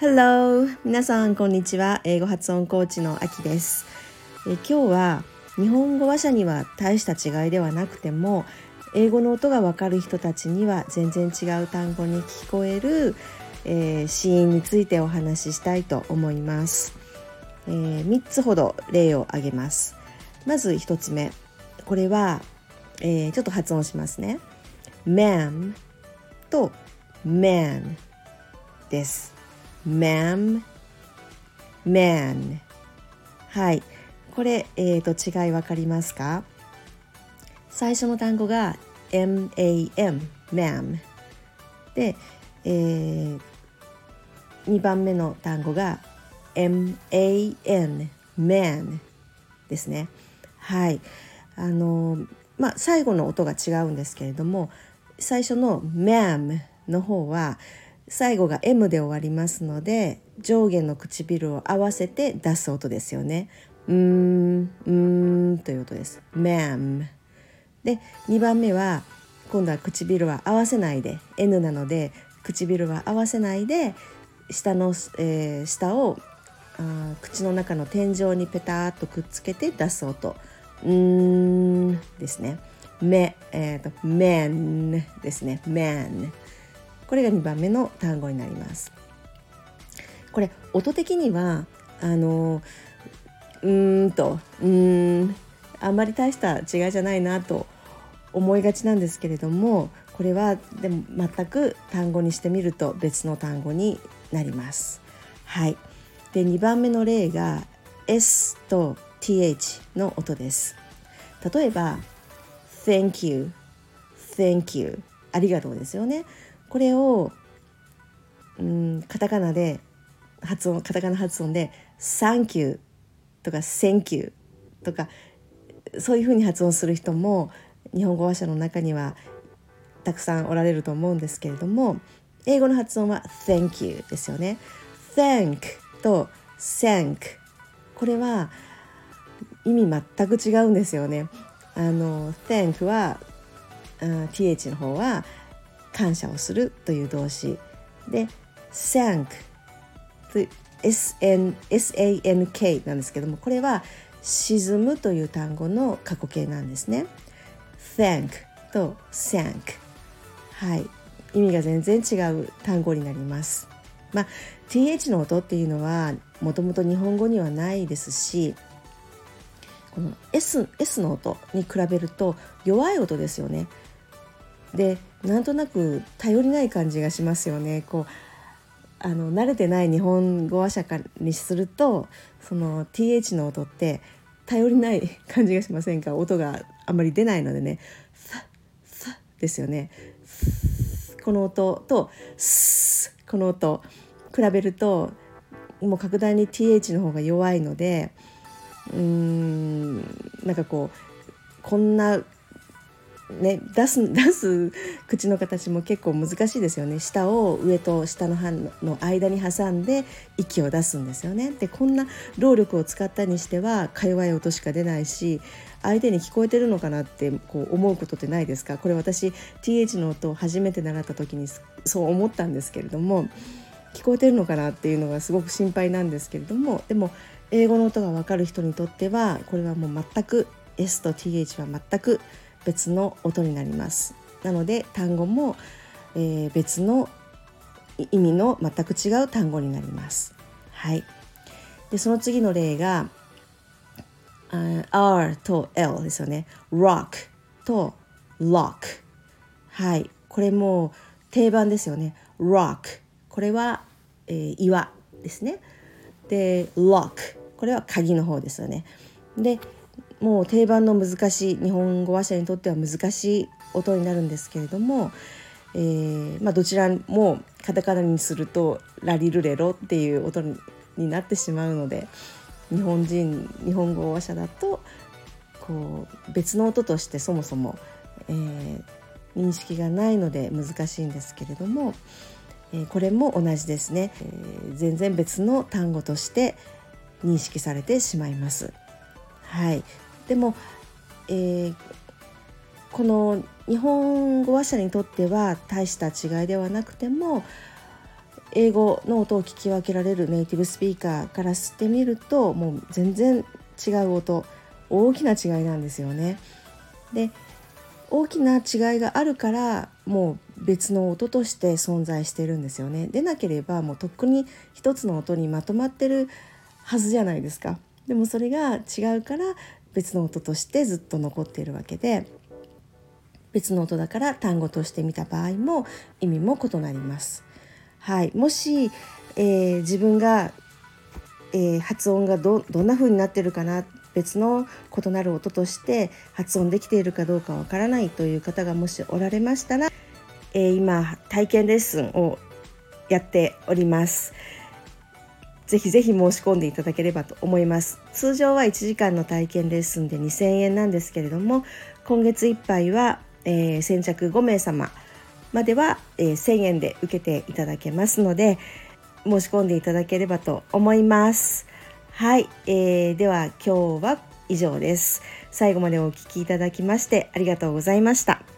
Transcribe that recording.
Hello! 皆さんこんにちは。英語発音コーチのあきです。え今日は日本語話者には大した違いではなくても英語の音がわかる人たちには全然違う単語に聞こえる、えー、死因についてお話ししたいと思います、えー、3つほど例を挙げますまず1つ目これは、えー、ちょっと発音しますね。ma'am と man です。ma'am man はい。これ、えーと、違い分かりますか？最初の単語が MAM ma'am で、えー、2番目の単語が MAN man ですね。はい。あのまあ最後の音が違うんですけれども最初の ma'am の方は最後が M で終わりますので上下の唇を合わせて出す音ですよね。うーん、うーんという音です。ma'am。で、2番目は今度は唇は合わせないで N なので唇は合わせないで下の、えー、下をあ口の中の天井にペタッとくっつけて出す音。うーんですね。め、えっ、ー、と、man ですね。man。これが2番目の単語になります。これ音的にはあのうーんとうーんあんまり大した違いじゃないなと思いがちなんですけれどもこれはでも全く単語にしてみると別の単語になります。はい、で2番目の例が S と TH の音です。例えば Thank you Thank you ありがとうですよね。これをうんカタカナで発音カタカナ発音で「Thank you」とか「Thank you」とかそういうふうに発音する人も日本語話者の中にはたくさんおられると思うんですけれども英語の発音は「Thank you」ですよね。Thank と Thank これは意味全く違うんですよね。あの Thank は TH の方は感謝をするという動詞。で thank SN SANK なんですけどもこれは沈むという単語の過去形なんですね。thank と thank はい。意味が全然違う単語になります。まあ th の音っていうのはもともと日本語にはないですしこの S, S の音に比べると弱い音ですよねでなんとなく頼りない感じがしますよね。こうあの慣れてない日本語話者にするとその th の音って頼りない感じがしませんか？音があんまり出ないのでね「さ」「さ」ですよね。この音と「す」この音比べるともう格段に th の方が弱いのでうーんなんかこうこんなね、出す 出す口の形も結構難しいですよね。下を上と下の歯の間に挟んで息を出すんですよね。でこんな労力を使ったにしてはか弱い音しか出ないし相手に聞こえてるのかなってこう思うことってないですか？これ私 TH の音を初めて習った時にそう思ったんですけれども聞こえてるのかなっていうのがすごく心配なんですけれどもでも英語の音が分かる人にとってはこれはもう全く S と TH は全く別の音になります。なので単語も、えー、別の意味の全く違う単語になります。はい。でその次の例が R と L ですよね。Rock と lock はい。これも定番ですよね。Rock これは、えー、岩ですね。で lock これは鍵の方ですよね。でもう定番の難しい日本語話者にとっては難しい音になるんですけれども、えー、まあ、どちらもカタカナにすると「ラリルレロ」っていう音になってしまうので日本人日本語話者だとこう別の音としてそもそも、えー、認識がないので難しいんですけれども、え、これも同じですね、え、全然別の単語として認識されてしまいます。はい、でも、えー、この日本語話者にとっては大した違いではなくても英語の音を聞き分けられるネイティブスピーカーからしてみるともう全然違う音大きな違いなんですよね。で大きな違いがあるからもう別の音として存在してるんですよね。でなければもうとっくに一つの音にまとまってるはずじゃないですか。でもそれが違うから別の音としてずっと残っているわけで別の音だから単語として見た場合も意味も異なります。はい、もし、えー、自分が、えー、発音がどどんな風になってるかな別の異なる音として発音できているかどうかわからないという方がもしおられましたら、えー、今体験レッスンをやっております。ぜひぜひ申し込んでいただければと思います。通常は1時間の体験レッスンで2000円なんですけれども、今月いっぱいは、えー、先着5名様までは、えー、1000円で受けていただけますので、申し込んでいただければと思います。はい、えー、では今日は以上です。最後までお聴きいただきましてありがとうございました。